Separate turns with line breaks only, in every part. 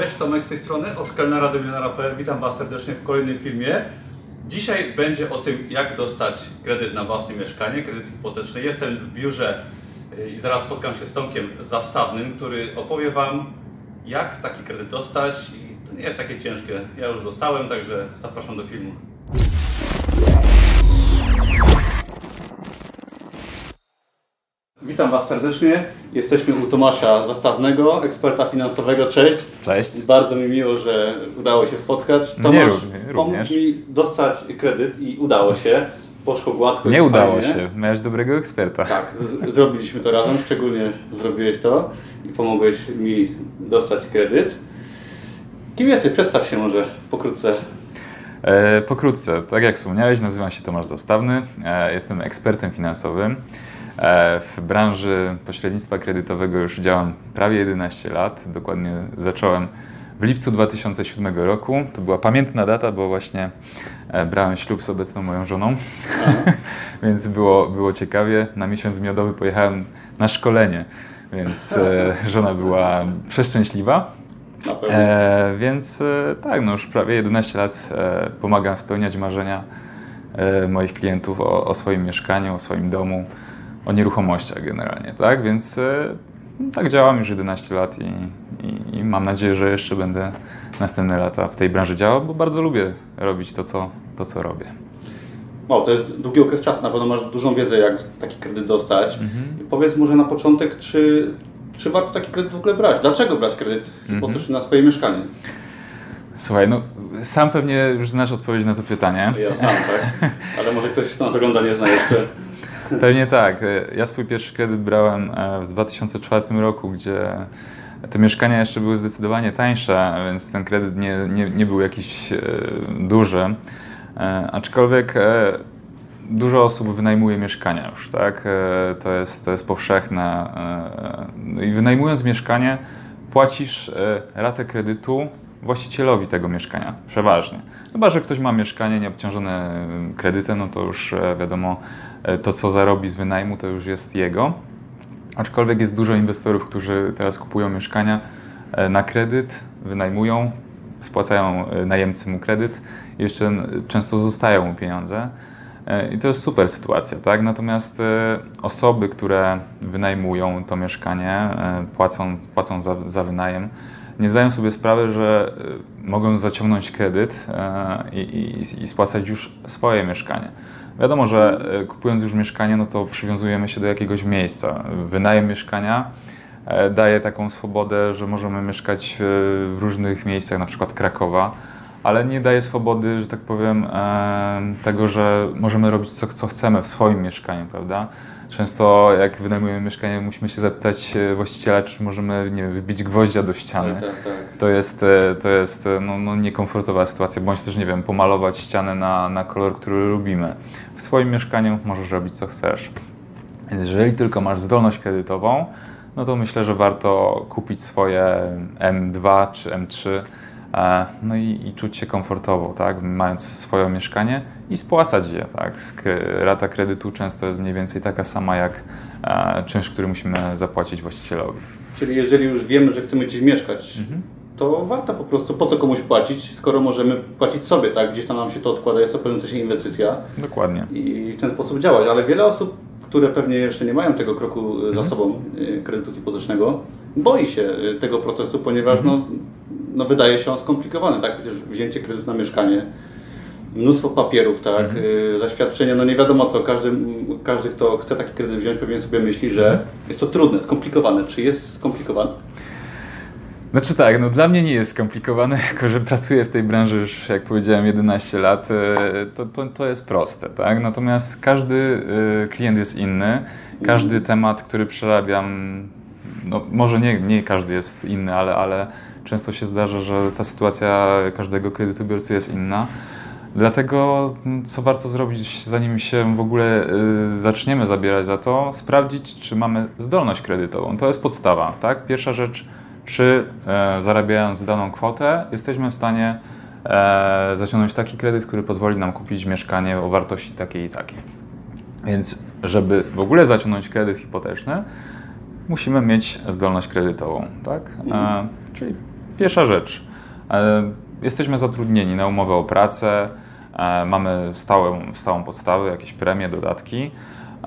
Cześć, Tomek z tej strony, od kelnera do milionera.pl. Witam Was serdecznie w kolejnym filmie. Dzisiaj będzie o tym, jak dostać kredyt na własne mieszkanie, kredyt hipoteczny. Jestem w biurze y, i zaraz spotkam się z Tomkiem Zastawnym, który opowie Wam, jak taki kredyt dostać. I to nie jest takie ciężkie. Ja już dostałem, także zapraszam do filmu. Witam Was serdecznie. Jesteśmy u Tomasza Zastawnego, eksperta finansowego. Cześć.
Cześć.
Bardzo mi miło, że udało się spotkać.
Mnie
Tomasz
również-
pomógł mi dostać kredyt i udało się. Poszło gładko.
Nie udało
fajnie.
się. Miałeś dobrego eksperta.
Tak, zrobiliśmy to razem, szczególnie zrobiłeś to i pomogłeś mi dostać kredyt. Kim jesteś? Przedstaw się może pokrótce.
E, pokrótce, tak jak wspomniałeś, nazywam się Tomasz Zastawny. E, jestem ekspertem finansowym. E, w branży pośrednictwa kredytowego już działam prawie 11 lat. Dokładnie zacząłem w lipcu 2007 roku. To była pamiętna data, bo właśnie e, brałem ślub z obecną moją żoną. więc było, było ciekawie. Na miesiąc miodowy pojechałem na szkolenie, więc e, żona była przeszczęśliwa. E, więc tak, no już prawie 11 lat pomagam spełniać marzenia moich klientów o, o swoim mieszkaniu, o swoim domu, o nieruchomościach generalnie, tak? Więc no, tak działam już 11 lat i, i, i mam nadzieję, że jeszcze będę następne lata w tej branży działał, bo bardzo lubię robić to, co, to, co robię.
Wow, to jest długi okres czasu, na pewno masz dużą wiedzę, jak taki kredyt dostać.
Mhm.
Powiedz może na początek, czy, czy warto taki kredyt w ogóle brać? Dlaczego brać kredyt
Mhm.
hipoteczny na swoje mieszkanie?
Słuchaj, no sam pewnie już znasz odpowiedź na to pytanie.
Ja znam, tak? Ale może ktoś, kto nas ogląda, nie zna jeszcze.
Pewnie tak. Ja swój pierwszy kredyt brałem e, w 2004 roku, gdzie te mieszkania jeszcze były zdecydowanie tańsze, więc ten kredyt nie, nie, nie był jakiś e, duży. E, Aczkolwiek e, dużo osób wynajmuje mieszkania już, tak? E, To jest, to jest powszechne. E, i wynajmując mieszkanie, płacisz e, ratę kredytu właścicielowi tego mieszkania, przeważnie. Chyba, że ktoś ma mieszkanie nieobciążone e, kredytem, no to już e, wiadomo, e, to co zarobi z wynajmu, to już jest jego. Aczkolwiek jest dużo inwestorów, którzy teraz kupują mieszkania e, na kredyt, wynajmują, spłacają e, najemcy mu kredyt jeszcze często zostają mu pieniądze. E, I to jest super sytuacja, tak? Natomiast e, osoby, które wynajmują to mieszkanie, e, płacą, płacą za, za wynajem, nie zdają sobie sprawy, że e, mogą zaciągnąć kredyt e, i, i, i spłacać już swoje mieszkanie. Wiadomo, że e, kupując już mieszkanie, no to przywiązujemy się do jakiegoś miejsca. Wynajem mieszkania e, daje taką swobodę, że możemy mieszkać e, w różnych miejscach, na przykład Krakowa, ale nie daje swobody, że tak powiem, tego, że możemy robić co, co chcemy w swoim mieszkaniu, prawda? Często jak wynajmujemy mieszkanie, musimy się zapytać e, właściciela, czy możemy nie wiem, wbić gwoździa do ściany.
Tak, tak, tak.
To jest, e, to jest e, no, no, niekomfortowa sytuacja, bądź też, nie wiem, pomalować ścianę na, na kolor, który lubimy. W swoim mieszkaniu możesz robić co chcesz. Więc jeżeli tylko masz zdolność kredytową, no to myślę, że warto kupić swoje M2 czy M3 e, no i, i czuć się komfortowo, tak? mając swoje mieszkanie i spłacać je. Tak? Rata kredytu często jest mniej więcej taka sama jak czynsz, który musimy zapłacić właścicielowi.
Czyli jeżeli już wiemy, że chcemy gdzieś mieszkać,
Mhm.
to warto po prostu, po co komuś płacić, skoro możemy płacić sobie, tak? Gdzieś tam nam się to odkłada, jest to w pewnym sensie inwestycja
Dokładnie.
i w ten sposób działać, ale wiele osób, które pewnie jeszcze nie mają tego kroku e,
Mhm.
za sobą, e, kredytu hipotecznego, boi się e, tego procesu, ponieważ
Mhm.
no, no wydaje się on skomplikowany, tak? Przecież wzięcie kredytu na mieszkanie, mnóstwo papierów, tak?
Mhm.
E, Zaświadczenia, no nie wiadomo co, każdy, każdy kto chce taki kredyt wziąć, pewnie sobie myśli, że
Mhm.
jest to trudne, skomplikowane. Czy jest skomplikowane?
Znaczy tak, no dla mnie nie jest skomplikowane, jako że pracuję w tej branży już, jak powiedziałem, 11 lat, e, to, to, to jest proste, tak? Natomiast każdy e, klient jest inny, każdy temat, który przerabiam, no może nie, nie każdy jest inny, ale, ale często się zdarza, że ta sytuacja każdego kredytobiorcy jest inna. Dlatego, co warto zrobić, zanim się w ogóle y, zaczniemy zabierać za to, sprawdzić, czy mamy zdolność kredytową. To jest podstawa, tak? Pierwsza rzecz, czy e, zarabiając daną kwotę, jesteśmy w stanie e, zaciągnąć taki kredyt, który pozwoli nam kupić mieszkanie o wartości takiej i takiej. Więc, żeby w ogóle zaciągnąć kredyt hipoteczny, musimy mieć zdolność kredytową, tak? E, czyli Pierwsza rzecz. E, jesteśmy zatrudnieni na umowę o pracę, e, mamy stałą, stałą podstawę, jakieś premie, dodatki.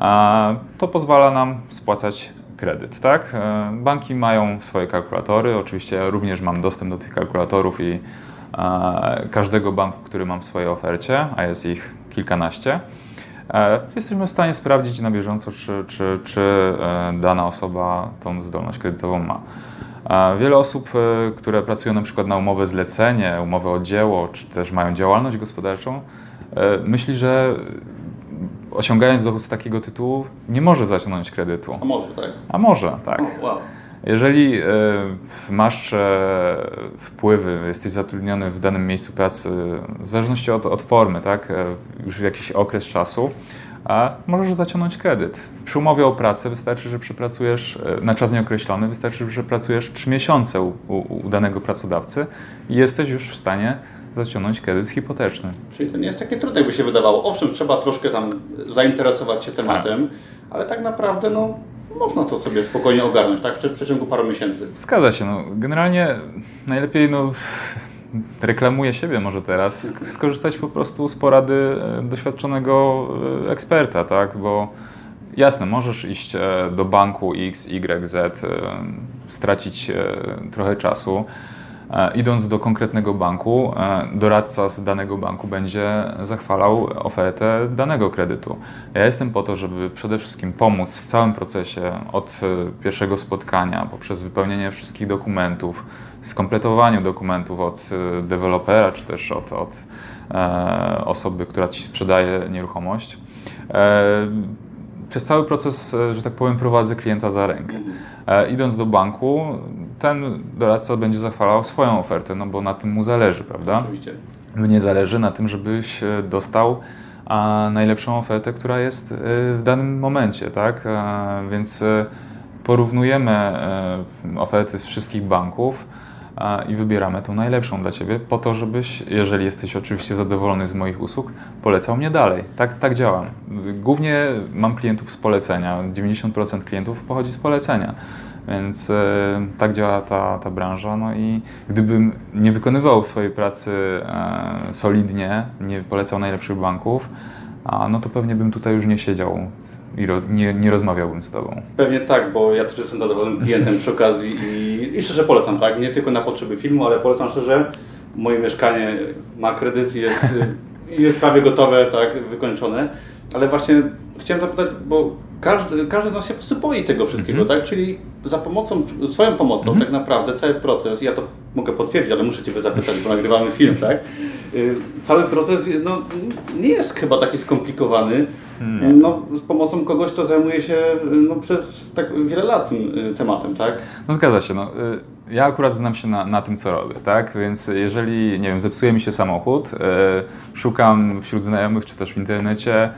E, to pozwala nam spłacać kredyt, tak? Banki mają swoje kalkulatory, oczywiście ja również mam dostęp do tych kalkulatorów i każdego banku, który mam w swojej ofercie, a jest ich kilkanaście. Jesteśmy w stanie sprawdzić na bieżąco, czy, czy, czy dana osoba tą zdolność kredytową ma. Wiele osób, e, które pracują na przykład na umowę zlecenie, umowę o dzieło, czy też mają działalność gospodarczą, e, myśli, że osiągając dochód z takiego tytułu nie może zaciągnąć kredytu.
A może, tak?
A może, tak.
Oh, wow.
Jeżeli e, masz wpływy, jesteś zatrudniony w danym miejscu pracy, w zależności od, od formy, tak, już w jakiś okres czasu, a możesz zaciągnąć kredyt. Przy umowie o pracę wystarczy, że przepracujesz e, na czas nieokreślony, wystarczy, że pracujesz 3 miesiące u, u, danego pracodawcy i jesteś już w stanie zaciągnąć kredyt hipoteczny.
Czyli to nie jest takie trudne, jakby się wydawało. Owszem, trzeba troszkę tam zainteresować się tematem, a. ale tak naprawdę no, można to sobie spokojnie ogarnąć, tak? W przeciągu paru miesięcy.
Zgadza się. No, generalnie najlepiej no, reklamuję siebie może teraz, skorzystać po prostu z porady e, doświadczonego e, eksperta, tak? Bo jasne, możesz iść e, do banku X, Y, Z, stracić trochę czasu. Idąc do konkretnego banku, doradca z danego banku będzie zachwalał ofertę danego kredytu. Ja jestem po to, żeby przede wszystkim pomóc w całym procesie od pierwszego spotkania, poprzez wypełnienie wszystkich dokumentów, skompletowaniu dokumentów od e, dewelopera, czy też od, od e, osoby, która Ci sprzedaje nieruchomość. E, przez cały proces, że tak powiem, prowadzę klienta za rękę. Idąc do banku, ten doradca będzie zachwalał swoją ofertę, no bo na tym mu zależy, prawda?
Oczywiście.
Mnie zależy na tym, żebyś dostał najlepszą ofertę, która jest w danym momencie, tak? Więc porównujemy oferty z wszystkich banków i wybieramy tą najlepszą dla Ciebie, po to, żebyś, jeżeli jesteś oczywiście zadowolony z moich usług, polecał mnie dalej. Tak, tak działam. Głównie mam klientów z polecenia. 90% klientów pochodzi z polecenia. Więc e, tak działa ta, ta branża. No i gdybym nie wykonywał swojej pracy e, solidnie, nie polecał najlepszych banków, a, no to pewnie bym tutaj już nie siedział i ro, nie, nie rozmawiałbym z Tobą.
Pewnie tak, bo ja też jestem zadowolonym klientem przy okazji i, i szczerze polecam, tak? Nie tylko na potrzeby filmu, ale polecam szczerze. Moje mieszkanie ma kredyt i jest, jest prawie gotowe, tak, wykończone. Ale właśnie chciałem zapytać, bo każdy, każdy z nas się po prostu boi tego wszystkiego, -hmm. tak? Czyli za pomocą, swoją pomocą -hmm. tak naprawdę cały proces, ja to mogę potwierdzić, ale muszę Cię zapytać, bo nagrywamy film, tak? Y, cały proces no, nie jest chyba taki skomplikowany. No, z pomocą kogoś, kto zajmuje się no, przez tak wiele lat tym y, tematem, tak?
No zgadza się. No. Y, ja akurat znam się na, na tym, co robię, tak? Więc jeżeli, nie wiem, zepsuje mi się samochód, szukam wśród znajomych, czy też w internecie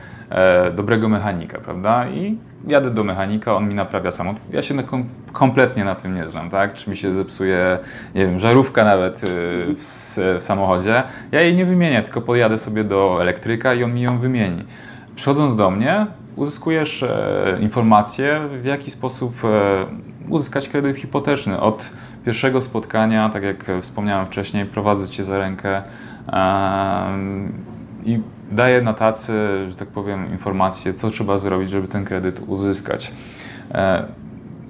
dobrego mechanika, prawda? I jadę do mechanika, on mi naprawia samochód. Ja się na, kompletnie na tym nie znam, tak? Czy mi się zepsuje, nie wiem, żarówka nawet y, w, w, samochodzie. Ja jej nie wymienię, tylko podjadę sobie do elektryka i on mi ją wymieni. Przychodząc do mnie, uzyskujesz e, informacje, w jaki sposób e, uzyskać kredyt hipoteczny. Od pierwszego spotkania, tak jak wspomniałem wcześniej, prowadzę Cię za rękę e, i daję na tacy, że tak powiem, informacje, co trzeba zrobić, żeby ten kredyt uzyskać. E,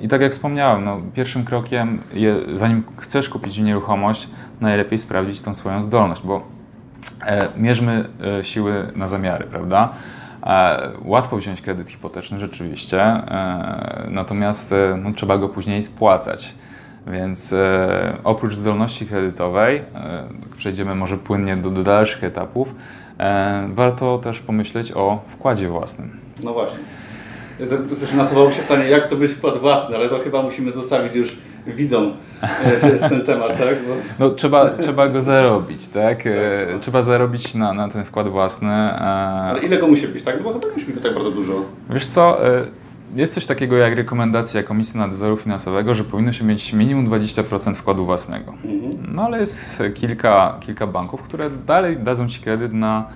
I tak jak wspomniałem, no, pierwszym krokiem, je, zanim chcesz kupić nieruchomość, najlepiej sprawdzić tą swoją zdolność, bo e, mierzmy e, siły na zamiary, prawda? E, łatwo wziąć kredyt hipoteczny rzeczywiście, e, natomiast e, no, trzeba go później spłacać. Więc oprócz zdolności kredytowej, przejdziemy może płynnie do, do dalszych etapów, warto też pomyśleć o wkładzie własnym.
No właśnie. Też nasuwało się pytanie, jak to być wkład własny, ale to chyba musimy zostawić już widzom e, ten temat, tak? Bo...
No, trzeba, trzeba go zarobić, tak? E. Trzeba zarobić na, na ten wkład własny.
Ale ile go musi być, tak? No bo to musi być tak bardzo dużo.
Wiesz co, jest coś takiego jak rekomendacja Komisji Nadzoru Finansowego, że powinno się mieć minimum 20% wkładu własnego. Mhm. No ale jest kilka, kilka banków, które dalej dadzą Ci kredyt na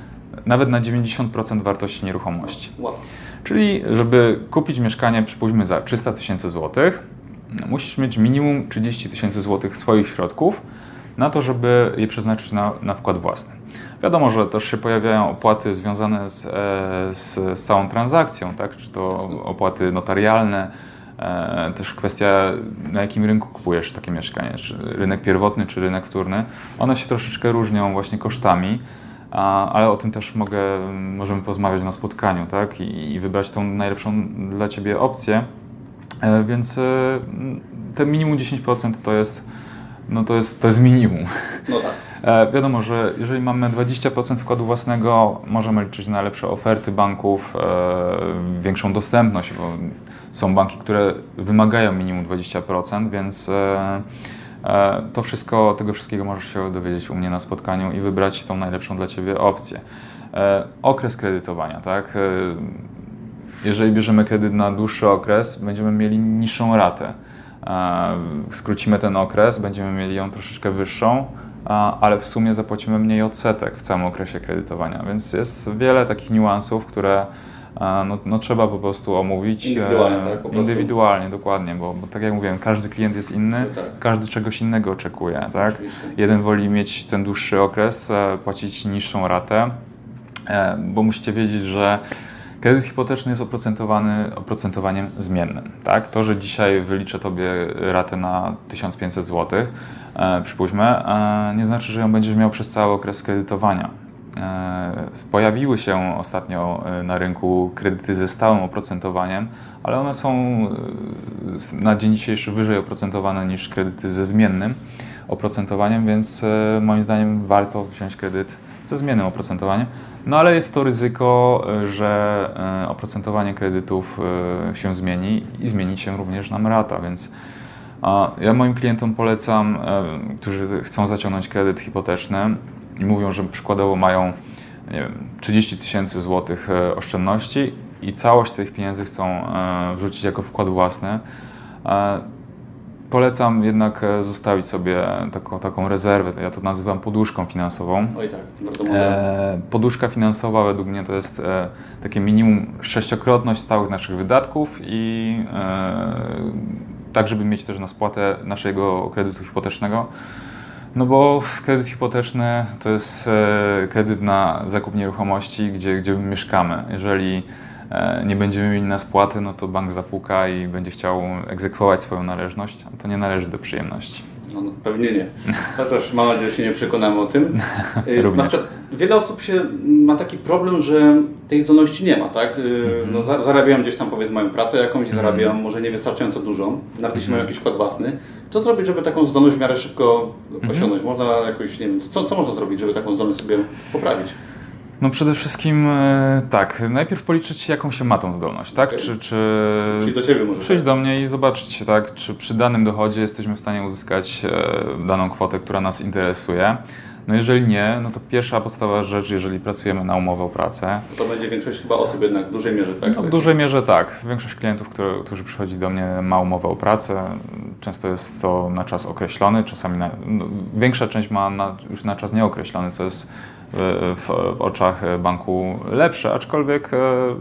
nawet na 90% wartości nieruchomości. Czyli, żeby kupić mieszkanie, przypuśćmy za 300 tysięcy złotych, musisz mieć minimum 30 tysięcy złotych swoich środków na to, żeby je przeznaczyć na, na wkład własny. Wiadomo, że też się pojawiają opłaty związane z, e, z, z całą transakcją, tak? czy to opłaty notarialne, e, też kwestia na jakim rynku kupujesz takie mieszkanie, czy rynek pierwotny, czy rynek wtórny. One się troszeczkę różnią właśnie kosztami, ale o tym też mogę, możemy porozmawiać na spotkaniu tak? I, i wybrać tą najlepszą dla Ciebie opcję. E, więc te minimum 10% to jest, no to jest, to jest minimum.
No tak.
E, wiadomo, że jeżeli mamy 20% wkładu własnego, możemy liczyć na lepsze oferty banków, e, większą dostępność, bo są banki, które wymagają minimum 20%, więc e, to wszystko, tego wszystkiego możesz się dowiedzieć u mnie na spotkaniu i wybrać tą najlepszą dla Ciebie opcję. Okres kredytowania, tak? Jeżeli bierzemy kredyt na dłuższy okres, będziemy mieli niższą ratę. Skrócimy ten okres, będziemy mieli ją troszeczkę wyższą, ale w sumie zapłacimy mniej odsetek w całym okresie kredytowania, więc jest wiele takich niuansów, które no, no trzeba po prostu omówić.
Indywidualnie, tak? Po
Indywidualnie, dokładnie, bo, bo, tak jak mówiłem, każdy klient jest inny, no tak. każdy czegoś innego oczekuje, tak? Jeden woli mieć ten dłuższy okres, e, płacić niższą ratę, e, bo musicie wiedzieć, że Kredyt hipoteczny jest oprocentowany oprocentowaniem zmiennym. Tak? To, że dzisiaj wyliczę Tobie ratę na 1500 zł, e, przypuśćmy, e, nie znaczy, że ją będziesz miał przez cały okres kredytowania. E, pojawiły się ostatnio e, na rynku kredyty ze stałym oprocentowaniem, ale one są na dzień dzisiejszy wyżej oprocentowane niż kredyty ze zmiennym oprocentowaniem, więc moim zdaniem warto wziąć kredyt ze zmiennym oprocentowaniem. No ale jest to ryzyko, że oprocentowanie kredytów się zmieni i zmieni się również nam rata, więc ja moim klientom polecam, którzy chcą zaciągnąć kredyt hipoteczny i mówią, że przykładowo mają nie wiem, 30 tysięcy złotych oszczędności i całość tych pieniędzy chcą wrzucić jako wkład własny, Polecam jednak e, zostawić sobie taką, taką rezerwę, ja to nazywam poduszką finansową.
Oj tak, bardzo e,
Poduszka finansowa według mnie to jest e, takie minimum sześciokrotność stałych naszych wydatków i e, tak, żeby mieć też na spłatę naszego kredytu hipotecznego. No bo kredyt hipoteczny to jest e, kredyt na zakup nieruchomości, gdzie, gdzie mieszkamy. Jeżeli E, nie będziemy mieli na spłaty, no to bank zapuka i będzie chciał egzekwować swoją należność, to nie należy do przyjemności.
No, no pewnie nie. Chociaż mam nadzieję, że się nie przekonamy o tym. Na przykład wiele osób się ma taki problem, że tej zdolności nie ma, tak? E, no, zarabiają gdzieś tam powiedzmy mają pracę jakąś mhm. zarabiają może niewystarczająco dużą, nawet jeśli mają mhm. jakiś wkład własny. Co zrobić, żeby taką zdolność w miarę szybko mhm. osiągnąć? Można jakoś, nie wiem, co, co można zrobić, żeby taką zdolność sobie poprawić?
No przede wszystkim e, tak, najpierw policzyć jaką się ma tą zdolność, tak? Okay. Czy, czy
Czyli do Ciebie może.
Przyjść tak? do mnie i zobaczyć, tak, czy przy danym dochodzie jesteśmy w stanie uzyskać e, daną kwotę, która nas interesuje. No jeżeli nie, no to pierwsza podstawowa rzecz, jeżeli pracujemy na umowę o pracę.
To będzie większość chyba osób jednak w dużej mierze, tak?
No, w dużej mierze tak. Większość klientów, który, którzy przychodzi do mnie ma umowę o pracę. Często jest to na czas określony, czasami na, no, większa część ma na, już na czas nieokreślony, co jest w, oczach banku lepsze, aczkolwiek e,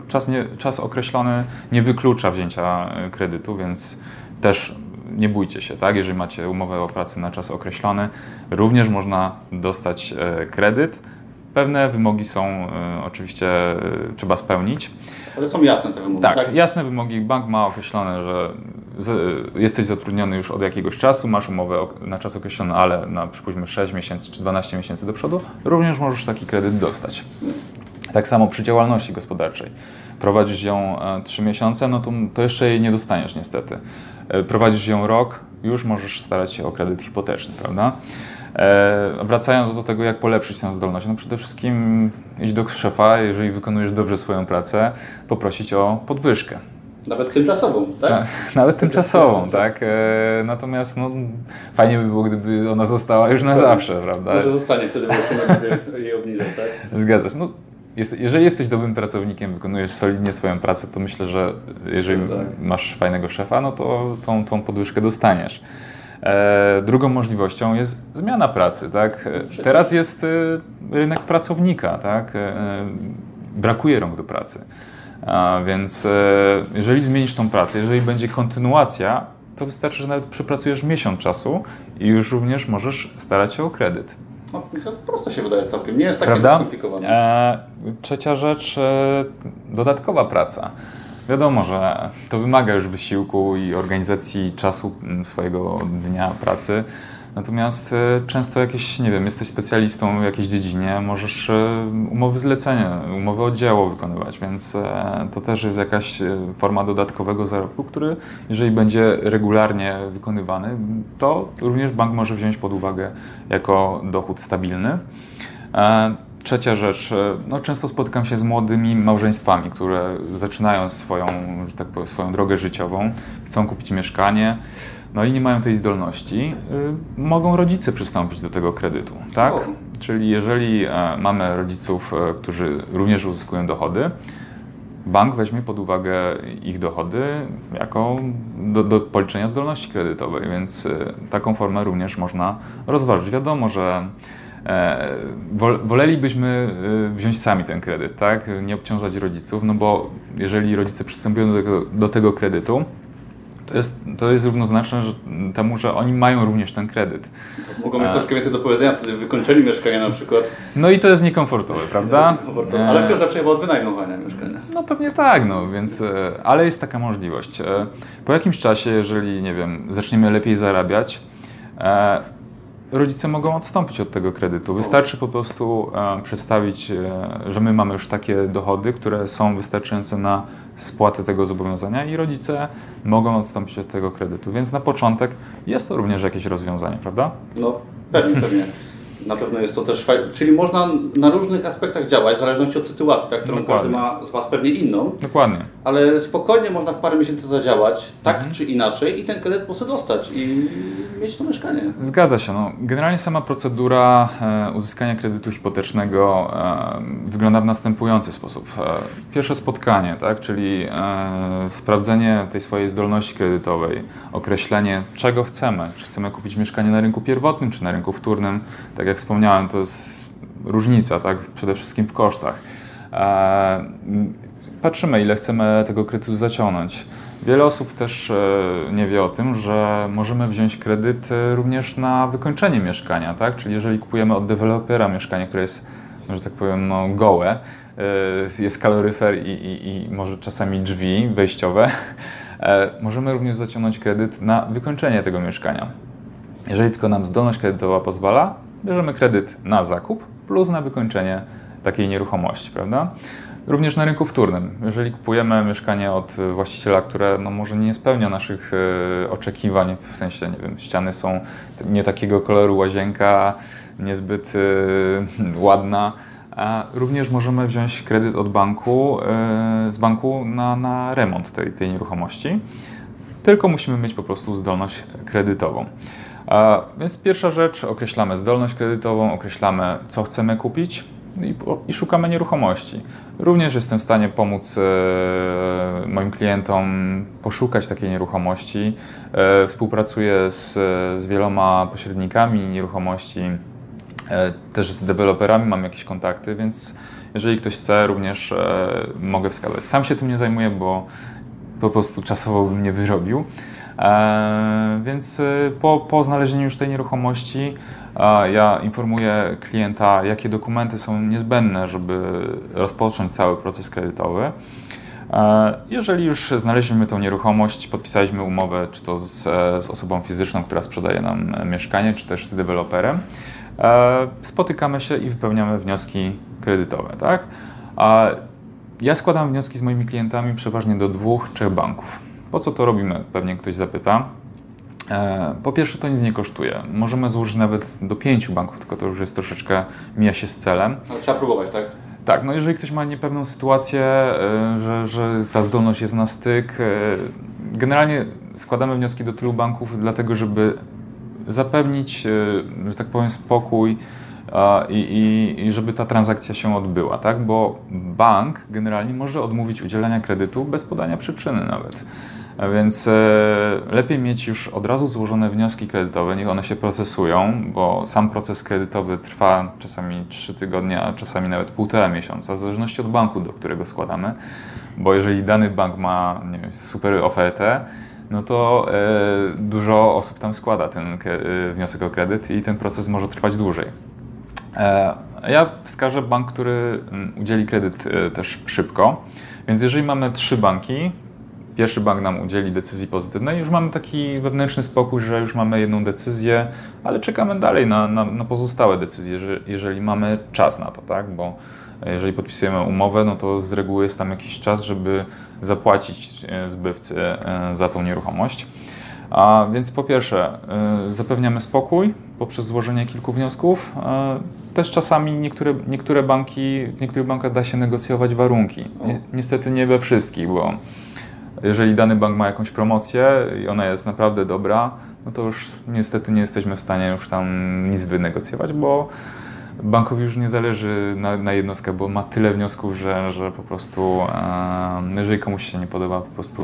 czas, nie, czas określony nie wyklucza wzięcia kredytu, więc też nie bójcie się, tak? Jeżeli macie umowę o pracę na czas określony, również można dostać e, kredyt. Pewne wymogi są e, oczywiście trzeba spełnić.
Ale są jasne te wymogi.
Tak, tak, jasne wymogi. Bank ma określone, że jesteś zatrudniony już od jakiegoś czasu, masz umowę na czas określony, ale na przypuśćmy 6 miesięcy czy 12 miesięcy do przodu, również możesz taki kredyt dostać. Tak samo przy działalności gospodarczej. Prowadzisz ją 3 e, miesiące, no to, to jeszcze jej nie dostaniesz niestety. E, prowadzisz ją rok, już możesz starać się o kredyt hipoteczny, prawda? E, wracając do tego, jak polepszyć tę zdolność, no przede wszystkim iść do szefa, jeżeli wykonujesz dobrze swoją pracę, poprosić o podwyżkę.
Nawet tymczasową, tak? Na,
nawet tymczasową, tak. E, natomiast no, fajnie by było, gdyby ona została już na tak. zawsze, prawda?
Może zostanie, wtedy będzie jej obniżać, tak?
Zgadzasz. No, jest, jeżeli jesteś dobrym pracownikiem, wykonujesz solidnie swoją pracę, to myślę, że jeżeli tak. masz fajnego szefa, no to tą, tą podwyżkę dostaniesz. E, drugą możliwością jest zmiana pracy, tak? E, teraz jest e, rynek pracownika, tak? Brakuje rąk do pracy. A więc jeżeli zmienisz tą pracę, jeżeli będzie kontynuacja to wystarczy, że nawet przepracujesz miesiąc czasu i już również możesz starać się o kredyt.
No, to prosto się wydaje całkiem, nie jest takie
Prawda?
skomplikowane.
E, trzecia rzecz, e, dodatkowa praca. Wiadomo, że to wymaga już wysiłku i organizacji czasu m, swojego dnia pracy. Natomiast e, często jakieś, nie wiem, jesteś specjalistą w jakiejś dziedzinie, możesz e, umowy zlecenia, umowy o dzieło wykonywać, więc e, to też jest jakaś e, forma dodatkowego zarobku, który jeżeli będzie regularnie wykonywany, to również bank może wziąć pod uwagę jako dochód stabilny. E, Trzecia rzecz, e, no często spotykam się z młodymi małżeństwami, które zaczynają swoją, że tak powiem, swoją drogę życiową, chcą kupić mieszkanie, no i nie mają tej zdolności. Y, Mogą rodzice przystąpić do tego kredytu, tak?
O.
Czyli jeżeli e, mamy rodziców, e, którzy również uzyskują dochody, bank weźmie pod uwagę ich dochody jako do, do policzenia zdolności kredytowej, więc e, taką formę również można rozważyć. Wiadomo, że e, wolelibyśmy e, wziąć sami ten kredyt, tak? Nie obciążać rodziców, no bo jeżeli rodzice przystępują do tego, do tego kredytu, to jest, to jest równoznaczne że, temu, że oni mają również ten kredyt.
Mogą mieć troszkę więcej do powiedzenia wtedy wykończeniu mieszkania na przykład.
No i to jest niekomfortowe, prawda? E,
Ale wciąż zawsze chyba od wynajmowania mieszkania.
No pewnie tak, no więc, e, ale jest taka możliwość. E, Po jakimś czasie, jeżeli, nie wiem, zaczniemy lepiej zarabiać, e, rodzice mogą odstąpić od tego kredytu. Wystarczy po prostu e, przedstawić, e, że my mamy już takie dochody, które są wystarczające na spłatę tego zobowiązania i rodzice mogą odstąpić od tego kredytu. Więc na początek jest to również jakieś rozwiązanie, prawda?
No pewnie, pewnie. Na pewno jest to też fajne. Czyli można na różnych aspektach działać, w zależności od sytuacji, tak, którą
Dokładnie.
każdy ma z Was pewnie inną.
Dokładnie.
Ale spokojnie można w parę miesięcy zadziałać, tak
Mhm.
czy inaczej, i ten kredyt po prostu dostać i mieć to mieszkanie.
Zgadza się. No, generalnie sama procedura e, uzyskania kredytu hipotecznego e, wygląda w następujący sposób. E, pierwsze spotkanie, tak, czyli sprawdzenie tej swojej zdolności kredytowej, określenie czego chcemy. Czy chcemy kupić mieszkanie na rynku pierwotnym, czy na rynku wtórnym. Tak jak wspomniałem, to jest różnica, tak, przede wszystkim w kosztach. E, patrzymy, ile chcemy tego kredytu zaciągnąć. Wiele osób też e, nie wie o tym, że możemy wziąć kredyt e, również na wykończenie mieszkania, tak? Czyli jeżeli kupujemy od dewelopera mieszkanie, które jest, że tak powiem, no, gołe, jest kaloryfer i, i, i może czasami drzwi wejściowe, możemy również zaciągnąć kredyt na wykończenie tego mieszkania. Jeżeli tylko nam zdolność kredytowa pozwala, bierzemy kredyt na zakup plus na wykończenie takiej nieruchomości, prawda? Również na rynku wtórnym. Jeżeli kupujemy mieszkanie od właściciela, które no, może nie spełnia naszych y, oczekiwań, w sensie, nie wiem, ściany są nie takiego koloru, łazienka niezbyt y, ładna, a również możemy wziąć kredyt od banku, y, z banku na, na remont tej, tej nieruchomości tylko musimy mieć po prostu zdolność kredytową. Więc pierwsza rzecz, określamy zdolność kredytową, określamy co chcemy kupić i, i szukamy nieruchomości. Również jestem w stanie pomóc e, moim klientom poszukać takiej nieruchomości. E, współpracuję z, z wieloma pośrednikami nieruchomości, e, też z deweloperami mam jakieś kontakty, więc jeżeli ktoś chce, również mogę wskazać. Sam się tym nie zajmuję, bo po prostu czasowo bym nie wyrobił. E, więc e, po, po znalezieniu już tej nieruchomości e, ja informuję klienta, jakie dokumenty są niezbędne, żeby rozpocząć cały proces kredytowy. Jeżeli już znaleźliśmy tą nieruchomość, podpisaliśmy umowę, czy to z, z osobą fizyczną, która sprzedaje nam mieszkanie, czy też z deweloperem, spotykamy się i wypełniamy wnioski kredytowe. Tak? Ja składam wnioski z moimi klientami przeważnie do dwóch, trzech banków. Po co to robimy? Pewnie ktoś zapyta. E, Po pierwsze, to nic nie kosztuje. Możemy złożyć nawet do pięciu banków, tylko to już jest troszeczkę mija się z celem.
Ale trzeba próbować, tak?
Tak, no jeżeli ktoś ma niepewną sytuację, e, że, że ta zdolność jest na styk, e, generalnie składamy wnioski do tylu banków, dlatego żeby zapewnić, że tak powiem, spokój i, i, żeby ta transakcja się odbyła, tak? Bo bank generalnie może odmówić udzielenia kredytu bez podania przyczyny nawet. Więc e, lepiej mieć już od razu złożone wnioski kredytowe, niech one się procesują, bo sam proces kredytowy trwa czasami 3 tygodnie, a czasami nawet półtora miesiąca, w zależności od banku, do którego składamy. Bo jeżeli dany bank ma wiem, super ofertę, no to e, dużo osób tam składa ten e, wniosek o kredyt i ten proces może trwać dłużej. E, ja wskażę bank, który mm, udzieli kredyt e, też szybko. Więc jeżeli mamy trzy banki, pierwszy bank nam udzieli decyzji pozytywnej, już mamy taki wewnętrzny spokój, że już mamy jedną decyzję, ale czekamy dalej na, na, na pozostałe decyzje, że, jeżeli mamy czas na to, tak? Bo jeżeli podpisujemy umowę, no to z reguły jest tam jakiś czas, żeby zapłacić e, zbywcy e, za tą nieruchomość. A więc po pierwsze, y, zapewniamy spokój poprzez złożenie kilku wniosków. Też czasami niektóre, niektóre banki, w niektórych bankach da się negocjować warunki. Niestety nie we wszystkich, bo jeżeli dany bank ma jakąś promocję i ona jest naprawdę dobra, no to już niestety nie jesteśmy w stanie już tam nic wynegocjować, bo bankowi już nie zależy na, na jednostkę, bo ma tyle wniosków, że, że po prostu jeżeli komuś się nie podoba, po prostu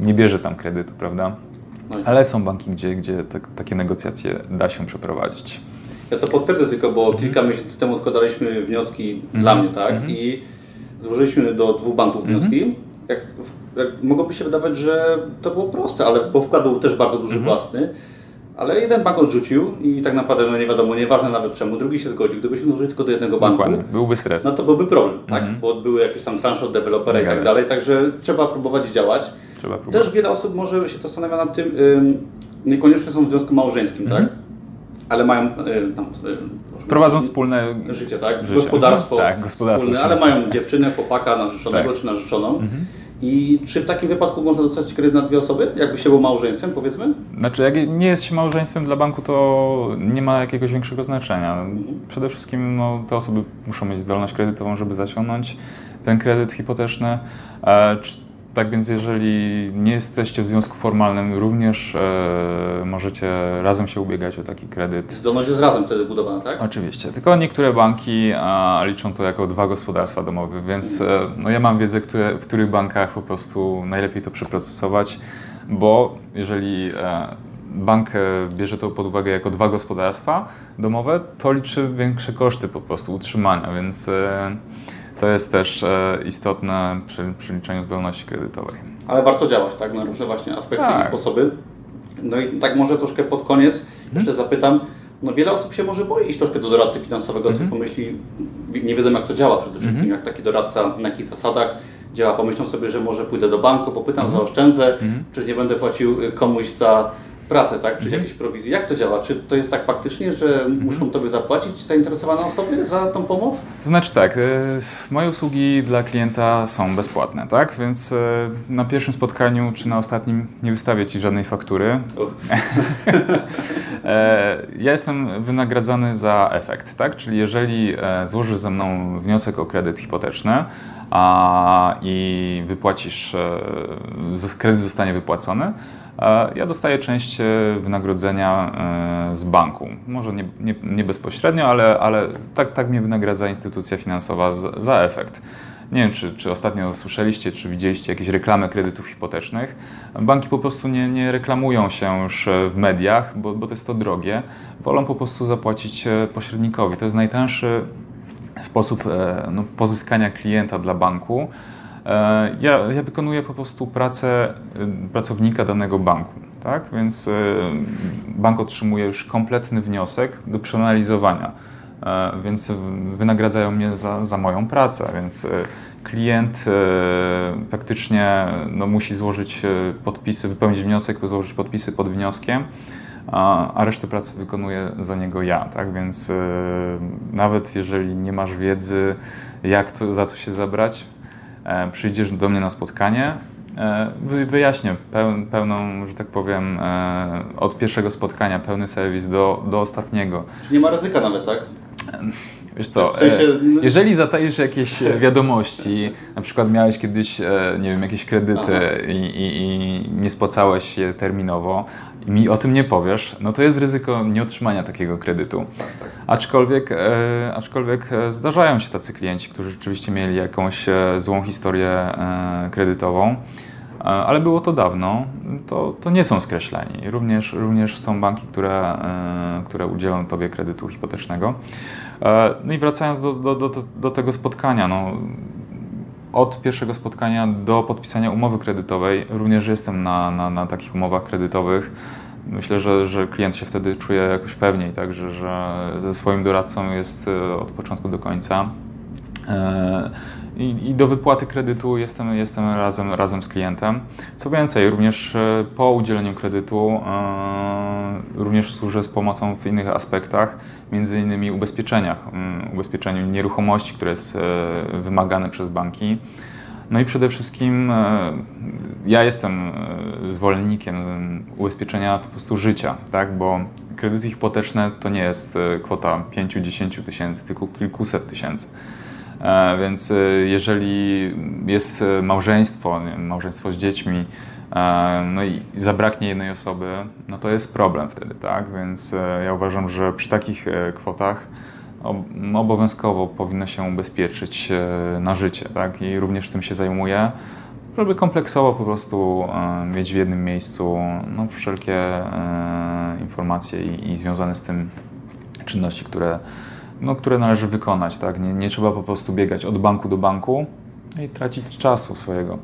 nie bierze tam kredytu, prawda? No Ale są banki, gdzie, gdzie te, takie negocjacje da się przeprowadzić.
Ja to potwierdzę tylko, bo mhm. kilka miesięcy temu składaliśmy wnioski mhm. dla mnie, tak? Mhm. I złożyliśmy do dwóch banków wnioski. Jak, jak mogłoby się wydawać, że to było proste, ale bo wkład był też bardzo duży własny. Ale jeden bank odrzucił i tak naprawdę no nie wiadomo, nieważne nawet czemu, drugi się zgodził. Gdybyśmy użyli tylko do jednego banku,
Dokładnie. byłby stres.
No to byłby problem, tak? Bo były jakieś tam transze od dewelopera i tak dalej, także trzeba próbować działać. Trzeba próbować. Też wiele osób może się zastanawia nad tym, niekoniecznie są w związku małżeńskim, tak? mhm. tak? Ale mają tam,
Prowadzą wspólne
życie, tak? Życie. Gospodarstwo,
tak, gospodarstwo
wspólne, ale mają dziewczynę, chłopaka, narzeczonego tak. czy narzeczoną. Mhm. I czy w takim wypadku można dostać kredyt na dwie osoby, jakby się było małżeństwem, powiedzmy?
Znaczy, jak nie jest się małżeństwem dla banku, to nie ma jakiegoś większego znaczenia. Mhm. Przede wszystkim no, te osoby muszą mieć zdolność kredytową, żeby zaciągnąć ten kredyt hipoteczny. E, tak więc jeżeli nie jesteście w związku formalnym, również e, możecie razem się ubiegać o taki kredyt.
Zdolność jest razem wtedy budowana, tak?
Oczywiście, tylko niektóre banki a, liczą to jako dwa gospodarstwa domowe, więc e, no, ja mam wiedzę, które, w których bankach po prostu najlepiej to przeprocesować, bo jeżeli e, bank e, bierze to pod uwagę jako dwa gospodarstwa domowe, to liczy większe koszty po prostu utrzymania, więc e, to jest też e, istotne przy, przy liczeniu zdolności kredytowej.
Ale warto działać, tak? Na różne właśnie aspekty tak. i sposoby. No i tak może troszkę pod koniec hmm. jeszcze zapytam, no wiele osób się może boi iść troszkę do doradcy finansowego, sobie mhm. pomyśli, nie wiedzą jak to działa przede wszystkim, mhm. jak taki doradca, na jakich zasadach działa. Pomyślą sobie, że może pójdę do banku, popytam, zaoszczędzę, czy nie będę płacił komuś za pracę, tak? Czy mhm. jakieś prowizje. Jak to działa? Czy to jest tak faktycznie, że mhm. muszą Tobie zapłacić zainteresowane osoby za tą pomoc?
To znaczy tak, e, moje usługi dla klienta są bezpłatne, tak? Więc e, na pierwszym spotkaniu czy na ostatnim nie wystawię Ci żadnej faktury. E, ja jestem wynagradzany za efekt, tak? Czyli jeżeli złożysz ze mną wniosek o kredyt hipoteczny, i wypłacisz, kredyt zostanie wypłacony, ja dostaję część e, wynagrodzenia e, z banku. Może nie, nie, nie bezpośrednio, ale, ale tak, tak mnie wynagradza instytucja finansowa za, za efekt. Nie wiem, czy, czy ostatnio słyszeliście, czy widzieliście jakieś reklamy kredytów hipotecznych. Banki po prostu nie, nie reklamują się już e, w mediach, bo, bo to jest to drogie. Wolą po prostu zapłacić pośrednikowi. To jest najtańszy sposób no, pozyskania klienta dla banku. E, ja, ja wykonuję po prostu pracę y, pracownika danego banku. Tak? Więc bank otrzymuje już kompletny wniosek do przeanalizowania, e, więc wynagradzają mnie za, za moją pracę, więc klient praktycznie no, musi złożyć podpisy, wypełnić wniosek, złożyć podpisy pod wnioskiem, a, a resztę pracy wykonuję za niego ja, tak? Więc nawet jeżeli nie masz wiedzy, jak to, za to się zabrać, E, przyjdziesz do mnie na spotkanie, e, wyjaśnię pełną, że tak powiem, e, od pierwszego spotkania pełny serwis do, do ostatniego.
Nie ma ryzyka nawet, tak?
Wiesz co, w sensie... No- jeżeli zatajesz jakieś wiadomości, na przykład miałeś kiedyś, nie wiem, jakieś kredyty i, i, i, nie spłacałeś je terminowo i mi o tym nie powiesz, no to jest ryzyko nieotrzymania takiego kredytu. Tak, tak. Aczkolwiek, e, aczkolwiek e, zdarzają się tacy klienci, którzy rzeczywiście mieli jakąś e, złą historię e, kredytową, ale było to dawno, to, to nie są skreśleni. Również, również są banki, które, które udzielą Tobie kredytu hipotecznego. no i wracając do, do, do, do tego spotkania, no, od pierwszego spotkania do podpisania umowy kredytowej również jestem na, na, na takich umowach kredytowych. Myślę, że, że klient się wtedy czuje jakoś pewniej, także że ze swoim doradcą jest e, od początku do końca. I, I, do wypłaty kredytu jestem, jestem razem, razem z klientem. Co więcej, również e, po udzieleniu kredytu również służę z pomocą w innych aspektach, między innymi ubezpieczeniach, mm, ubezpieczeniu nieruchomości, które jest wymagane przez banki. No i przede wszystkim ja jestem zwolennikiem ubezpieczenia po prostu życia, tak? bo kredyty hipoteczne to nie jest kwota 5-10 tysięcy, tylko kilkuset tysięcy. Więc jeżeli jest małżeństwo, małżeństwo z dziećmi, no i zabraknie jednej osoby, no to jest problem wtedy, tak? Więc ja uważam, że przy takich kwotach obowiązkowo powinno się ubezpieczyć e, na życie, tak? I również tym się zajmuję, żeby kompleksowo po prostu e, mieć w jednym miejscu no, wszelkie e, informacje i, i związane z tym czynności, które, no, które należy wykonać, tak? Nie, nie trzeba po prostu biegać od banku do banku i tracić czasu swojego.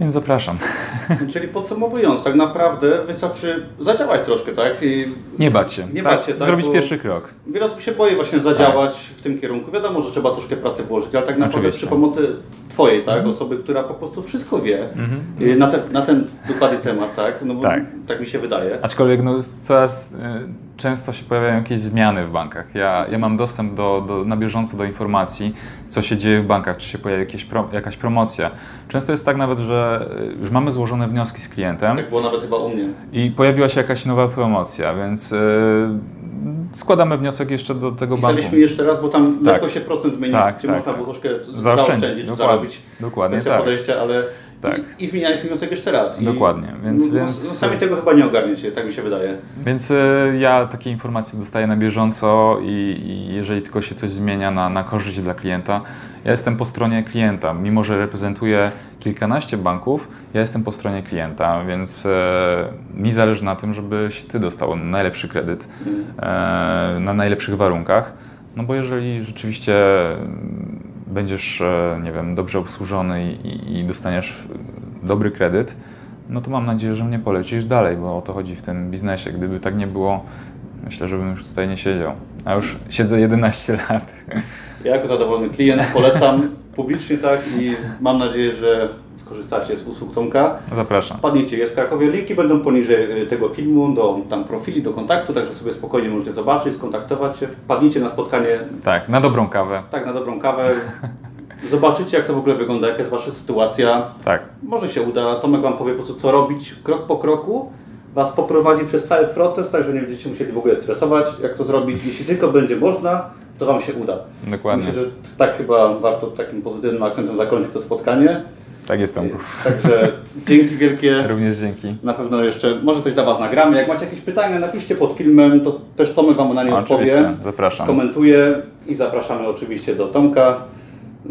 Więc zapraszam.
Czyli podsumowując, tak naprawdę wystarczy zadziałać troszkę, tak? I
nie bać się.
Nie tak? bać się, tak?
Zrobić pierwszy krok.
Wiele osób się boi właśnie zadziałać tak. w tym kierunku. Wiadomo, że trzeba troszkę pracy włożyć, ale tak naprawdę Oczywiście. przy pomocy Twojej, tak? Mhm. Osoby, która po prostu wszystko wie mhm. na, te, na ten dokładny temat, tak? No tak. tak mi się wydaje.
Aczkolwiek no, coraz y, często się pojawiają jakieś zmiany w bankach. Ja, ja mam dostęp do, do, na bieżąco do informacji, co się dzieje w bankach, czy się pojawia jakieś pro, jakaś promocja. Często jest tak nawet, że y, już mamy złożone wnioski z klientem.
Tak było nawet chyba u mnie.
I pojawiła się jakaś nowa promocja, więc yy, składamy wniosek jeszcze do tego banku.
Pisaliśmy jeszcze raz, bo tam tak. lekko się procent zmienił, tak, czy tak, można tak. było troszkę zaoszczędzić, dokładnie, zarobić.
Dokładnie, tak.
podejście, ale tak. I, I zmienialiśmy wniosek jeszcze raz. I
Dokładnie, więc...
No,
więc...
No, sami tego chyba nie ogarniecie, tak mi się wydaje.
Więc y, ja takie informacje dostaję na bieżąco i, i, jeżeli tylko się coś zmienia na, na korzyść dla klienta, ja jestem po stronie klienta. Mimo, że reprezentuję kilkanaście banków, ja jestem po stronie klienta, więc y, mi zależy na tym, żebyś Ty dostał najlepszy kredyt y, na najlepszych warunkach. No bo jeżeli rzeczywiście będziesz, e, nie wiem, dobrze obsłużony i, i dostaniesz dobry kredyt, no to mam nadzieję, że mnie polecisz dalej, bo o to chodzi w tym biznesie. Gdyby tak nie było, myślę, że bym już tutaj nie siedział. A już siedzę 11 lat.
Ja jako zadowolony klient polecam publicznie tak i mam nadzieję, że skorzystacie z usług Tomka.
Zapraszam.
Wpadnijcie, jest w Krakowie. Linki będą poniżej y, tego filmu, do tam profili, do kontaktu, także sobie spokojnie możecie zobaczyć, skontaktować się. Wpadnijcie na spotkanie.
Tak, na dobrą kawę.
Tak, na dobrą kawę. Zobaczycie, jak to w ogóle wygląda, jaka jest Wasza sytuacja.
Tak.
Może się uda. Tomek Wam powie po prostu, co robić krok po kroku. Was poprowadzi przez cały proces, także nie będziecie musieli w ogóle stresować, jak to zrobić. Jeśli tylko będzie można, to Wam się uda.
Dokładnie.
Myślę, że tak chyba warto takim pozytywnym akcentem zakończyć to spotkanie.
Tak jest, Tomku.
Także dzięki wielkie.
Również dzięki.
Na pewno jeszcze, może coś dla Was nagramy. Jak macie jakieś pytania, napiszcie pod filmem, to też Tomek Wam na nie odpowie.
zapraszam.
Komentuję i zapraszamy oczywiście do Tomka.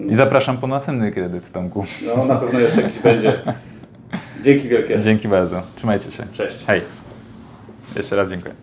I zapraszam po następny kredyt, Tomku.
No, na pewno jeszcze jakiś będzie. Dzięki wielkie.
Dzięki bardzo. Trzymajcie się.
Cześć.
Hej. Jeszcze raz dziękuję.